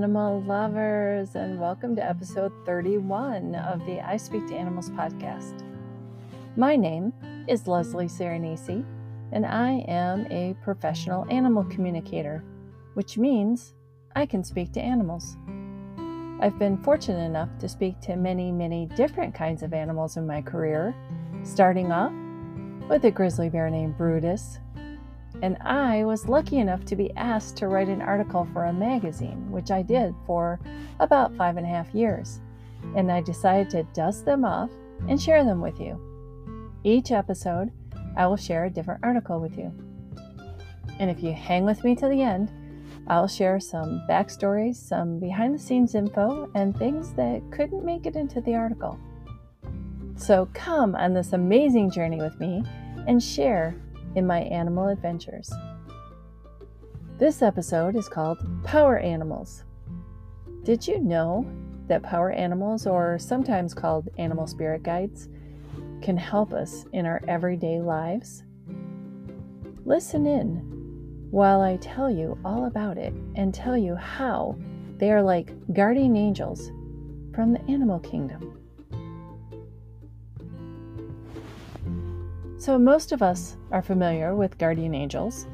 animal lovers, and welcome to episode 31 of the I Speak to Animals podcast. My name is Leslie Cirinesi, and I am a professional animal communicator, which means I can speak to animals. I've been fortunate enough to speak to many, many different kinds of animals in my career, starting off with a grizzly bear named Brutus, and I was lucky enough to be asked to write an article for a magazine, which I did for about five and a half years. And I decided to dust them off and share them with you. Each episode, I will share a different article with you. And if you hang with me to the end, I'll share some backstories, some behind the scenes info, and things that couldn't make it into the article. So come on this amazing journey with me and share in my animal adventures. This episode is called Power Animals. Did you know that power animals, or sometimes called animal spirit guides, can help us in our everyday lives? Listen in while I tell you all about it and tell you how they are like guardian angels from the animal kingdom. So, most of us are familiar with guardian angels.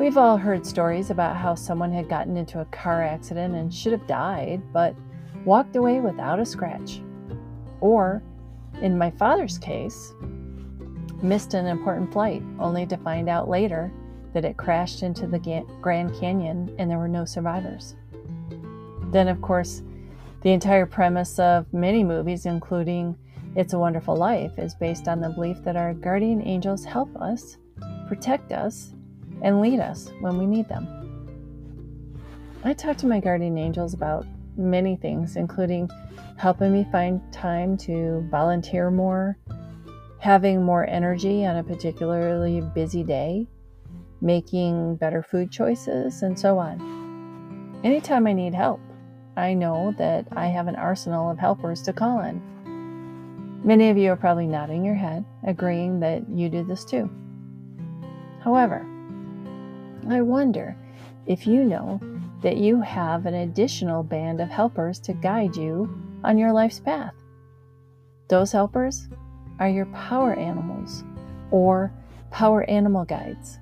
We've all heard stories about how someone had gotten into a car accident and should have died, but walked away without a scratch. Or, in my father's case, missed an important flight only to find out later that it crashed into the Grand Canyon and there were no survivors. Then, of course, the entire premise of many movies, including it's a Wonderful Life is based on the belief that our guardian angels help us, protect us, and lead us when we need them. I talk to my guardian angels about many things, including helping me find time to volunteer more, having more energy on a particularly busy day, making better food choices, and so on. Anytime I need help, I know that I have an arsenal of helpers to call on. Many of you are probably nodding your head, agreeing that you do this too. However, I wonder if you know that you have an additional band of helpers to guide you on your life's path. Those helpers are your power animals or power animal guides.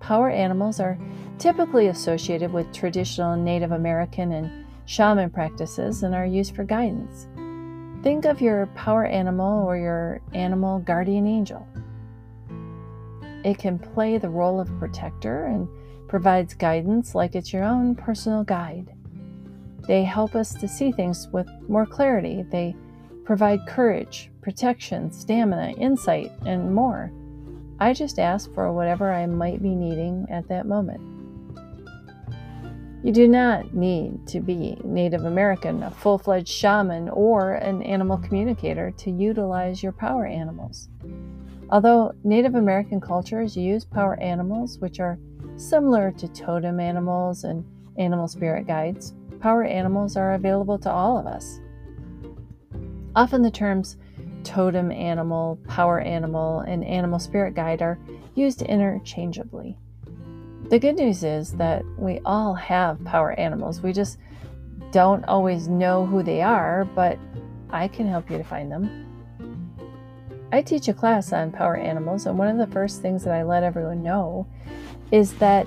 Power animals are typically associated with traditional Native American and shaman practices and are used for guidance. Think of your power animal or your animal guardian angel. It can play the role of protector and provides guidance like it's your own personal guide. They help us to see things with more clarity. They provide courage, protection, stamina, insight, and more. I just ask for whatever I might be needing at that moment. You do not need to be Native American, a full fledged shaman, or an animal communicator to utilize your power animals. Although Native American cultures use power animals, which are similar to totem animals and animal spirit guides, power animals are available to all of us. Often the terms totem animal, power animal, and animal spirit guide are used interchangeably. The good news is that we all have power animals. We just don't always know who they are, but I can help you to find them. I teach a class on power animals, and one of the first things that I let everyone know is that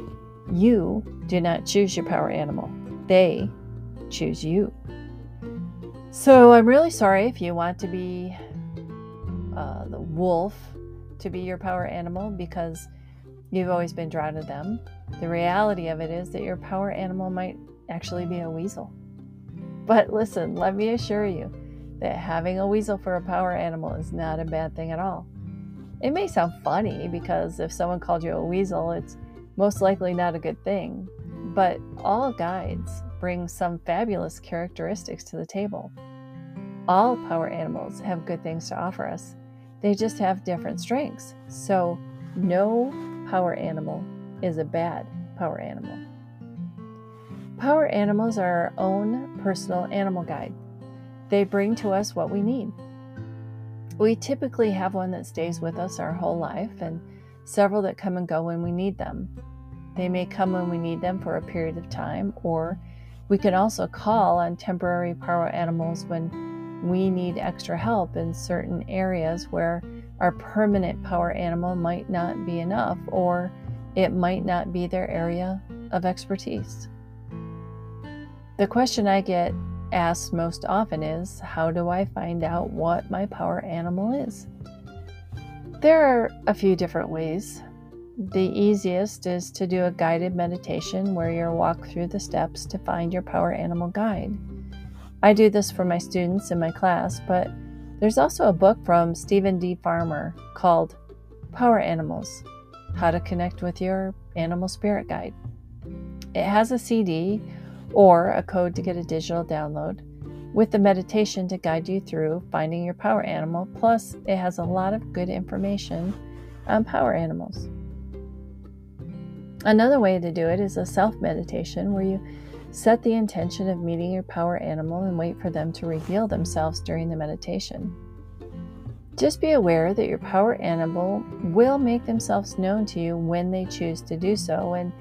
you do not choose your power animal, they choose you. So I'm really sorry if you want to be uh, the wolf to be your power animal because You've always been drawn to them. The reality of it is that your power animal might actually be a weasel. But listen, let me assure you that having a weasel for a power animal is not a bad thing at all. It may sound funny because if someone called you a weasel, it's most likely not a good thing. But all guides bring some fabulous characteristics to the table. All power animals have good things to offer us, they just have different strengths. So, no power animal is a bad power animal. Power animals are our own personal animal guide. They bring to us what we need. We typically have one that stays with us our whole life and several that come and go when we need them. They may come when we need them for a period of time, or We can also call on temporary power animals when we need extra help in certain areas where our permanent power animal might not be enough or it might not be their area of expertise. The question I get asked most often is How do I find out what my power animal is? There are a few different ways. The easiest is to do a guided meditation where you walk through the steps to find your power animal guide. I do this for my students in my class, but there's also a book from Steven D. Farmer called Power Animals How to Connect with Your Animal Spirit Guide. It has a CD or a code to get a digital download with the meditation to guide you through finding your power animal. Plus, it has a lot of good information on power animals. Another way to do it is a self meditation where you set the intention of meeting your power animal and wait for them to reveal themselves during the meditation. Just be aware that your power animal will make themselves known to you when they choose to do so, and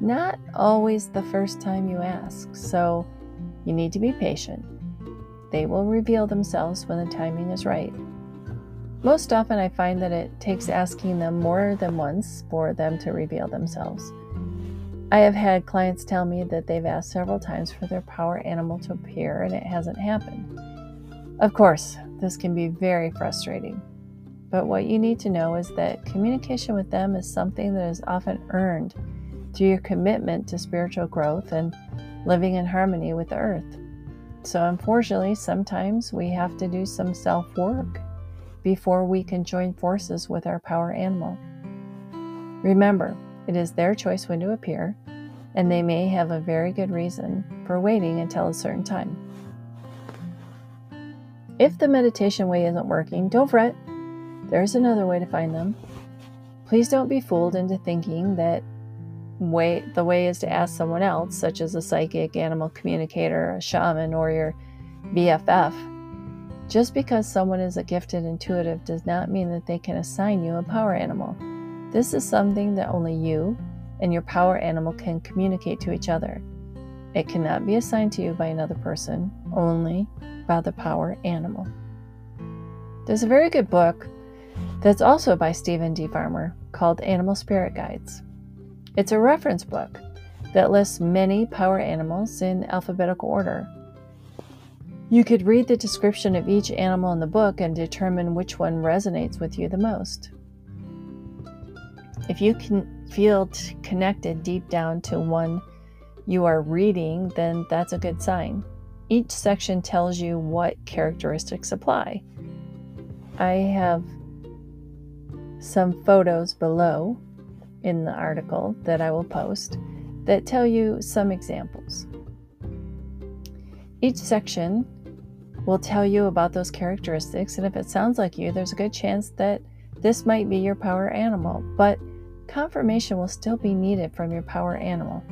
not always the first time you ask. So you need to be patient. They will reveal themselves when the timing is right. Most often, I find that it takes asking them more than once for them to reveal themselves. I have had clients tell me that they've asked several times for their power animal to appear and it hasn't happened. Of course, this can be very frustrating. But what you need to know is that communication with them is something that is often earned through your commitment to spiritual growth and living in harmony with the earth. So, unfortunately, sometimes we have to do some self work before we can join forces with our power animal. Remember, it is their choice when to appear, and they may have a very good reason for waiting until a certain time. If the meditation way isn't working, don't fret. There's another way to find them. Please don't be fooled into thinking that way the way is to ask someone else, such as a psychic, animal communicator, a shaman, or your BFF. Just because someone is a gifted intuitive does not mean that they can assign you a power animal. This is something that only you and your power animal can communicate to each other. It cannot be assigned to you by another person, only by the power animal. There's a very good book that's also by Steven D. Farmer called Animal Spirit Guides. It's a reference book that lists many power animals in alphabetical order. You could read the description of each animal in the book and determine which one resonates with you the most. If you can feel connected deep down to one you are reading, then that's a good sign. Each section tells you what characteristics apply. I have some photos below in the article that I will post that tell you some examples. Each section will tell you about those characteristics, and if it sounds like you, there's a good chance that this might be your power animal, but confirmation will still be needed from your power animal.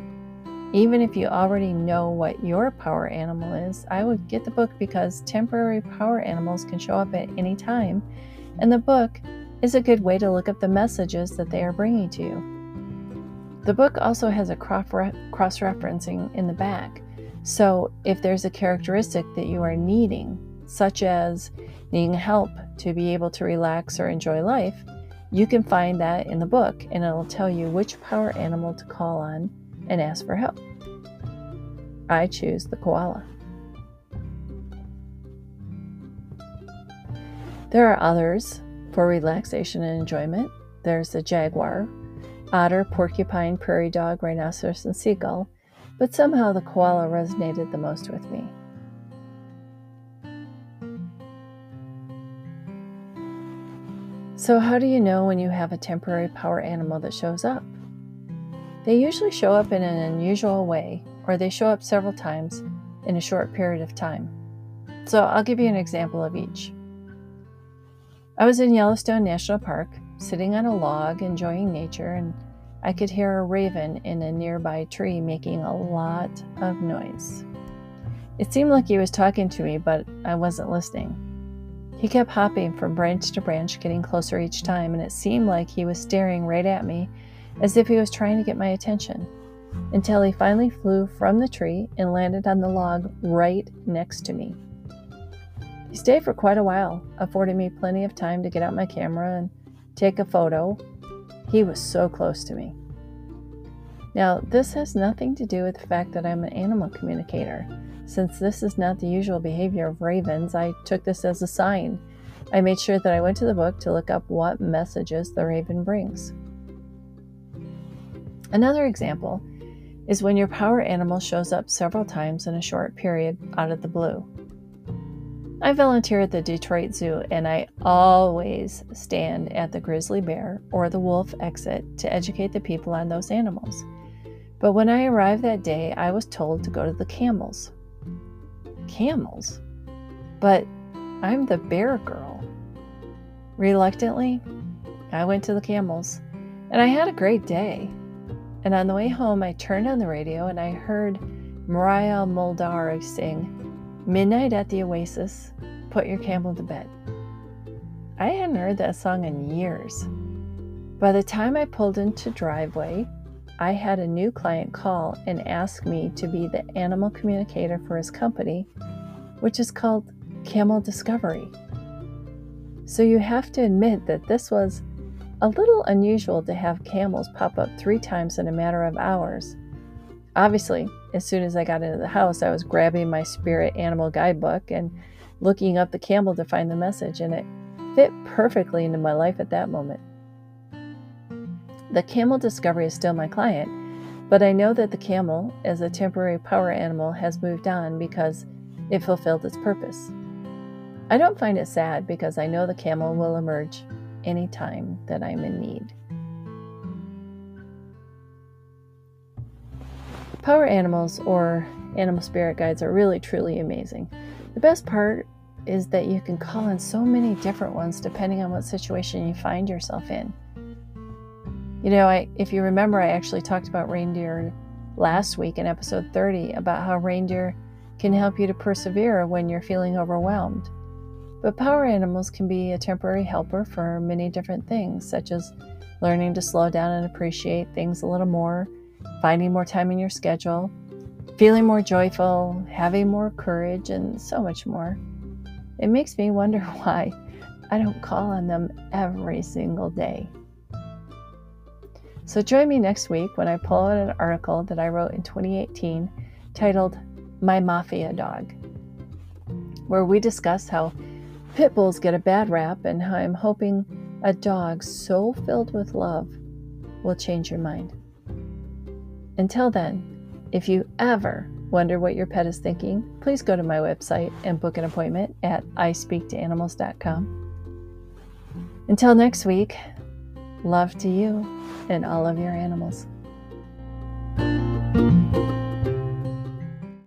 Even if you already know what your power animal is, I would get the book because temporary power animals can show up at any time, and the book is a good way to look up the messages that they are bringing to you. The book also has a cross referencing in the back. So, if there's a characteristic that you are needing, such as needing help to be able to relax or enjoy life, you can find that in the book and it'll tell you which power animal to call on and ask for help. I choose the koala. There are others for relaxation and enjoyment. There's the jaguar, otter, porcupine, prairie dog, rhinoceros, and seagull, but somehow the koala resonated the most with me. So, how do you know when you have a temporary power animal that shows up? They usually show up in an unusual way, or they show up several times in a short period of time. So, I'll give you an example of each. I was in Yellowstone National Park, sitting on a log enjoying nature, and I could hear a raven in a nearby tree making a lot of noise. It seemed like he was talking to me, but I wasn't listening. He kept hopping from branch to branch, getting closer each time, and it seemed like he was staring right at me as if he was trying to get my attention. until he finally flew from the tree and landed on the log right next to me. He stayed for quite a while, affording me plenty of time to get out my camera and take a photo. He was so close to me. Now, this has nothing to do with the fact that I'm an animal communicator. Since this is not the usual behavior of ravens, I took this as a sign. I made sure that I went to the book to look up what messages the raven brings. Another example is when your power animal shows up several times in a short period out of the blue. I volunteer at the Detroit Zoo and I always stand at the grizzly bear or the wolf exit to educate the people on those animals. But when I arrived that day, I was told to go to the camels. Camels? But I'm the bear girl. Reluctantly, I went to the camels and I had a great day. And on the way home, I turned on the radio and I heard Maria Muldaur sing Midnight at the Oasis, Put Your Camel to Bed. I hadn't heard that song in years. By the time I pulled into driveway, I had a new client call and ask me to be the animal communicator for his company, which is called Camel Discovery. So you have to admit that this was a little unusual to have camels pop up three times in a matter of hours. Obviously, as soon as I got into the house, I was grabbing my spirit animal guidebook and looking up the camel to find the message, and it fit perfectly into my life at that moment. The camel discovery is still my client, but I know that the camel, as a temporary power animal, has moved on because it fulfilled its purpose. I don't find it sad because I know the camel will emerge any time that I'm in need. Power animals or animal spirit guides are really truly amazing. The best part is that you can call in so many different ones depending on what situation you find yourself in. You know, I if you remember I actually talked about reindeer last week in episode 30 about how reindeer can help you to persevere when you're feeling overwhelmed. But power animals can be a temporary helper for many different things, such as learning to slow down and appreciate things a little more, finding more time in your schedule, feeling more joyful, having more courage, and so much more. It makes me wonder why I don't call on them every single day. So join me next week when I pull out an article that I wrote in 2018 titled My Mafia Dog, where we discuss how Pit bulls get a bad rap, and how I'm hoping a dog so filled with love will change your mind. Until then, if you ever wonder what your pet is thinking, please go to my website and book an appointment at ispeaktoanimals.com. Until next week, love to you and all of your animals.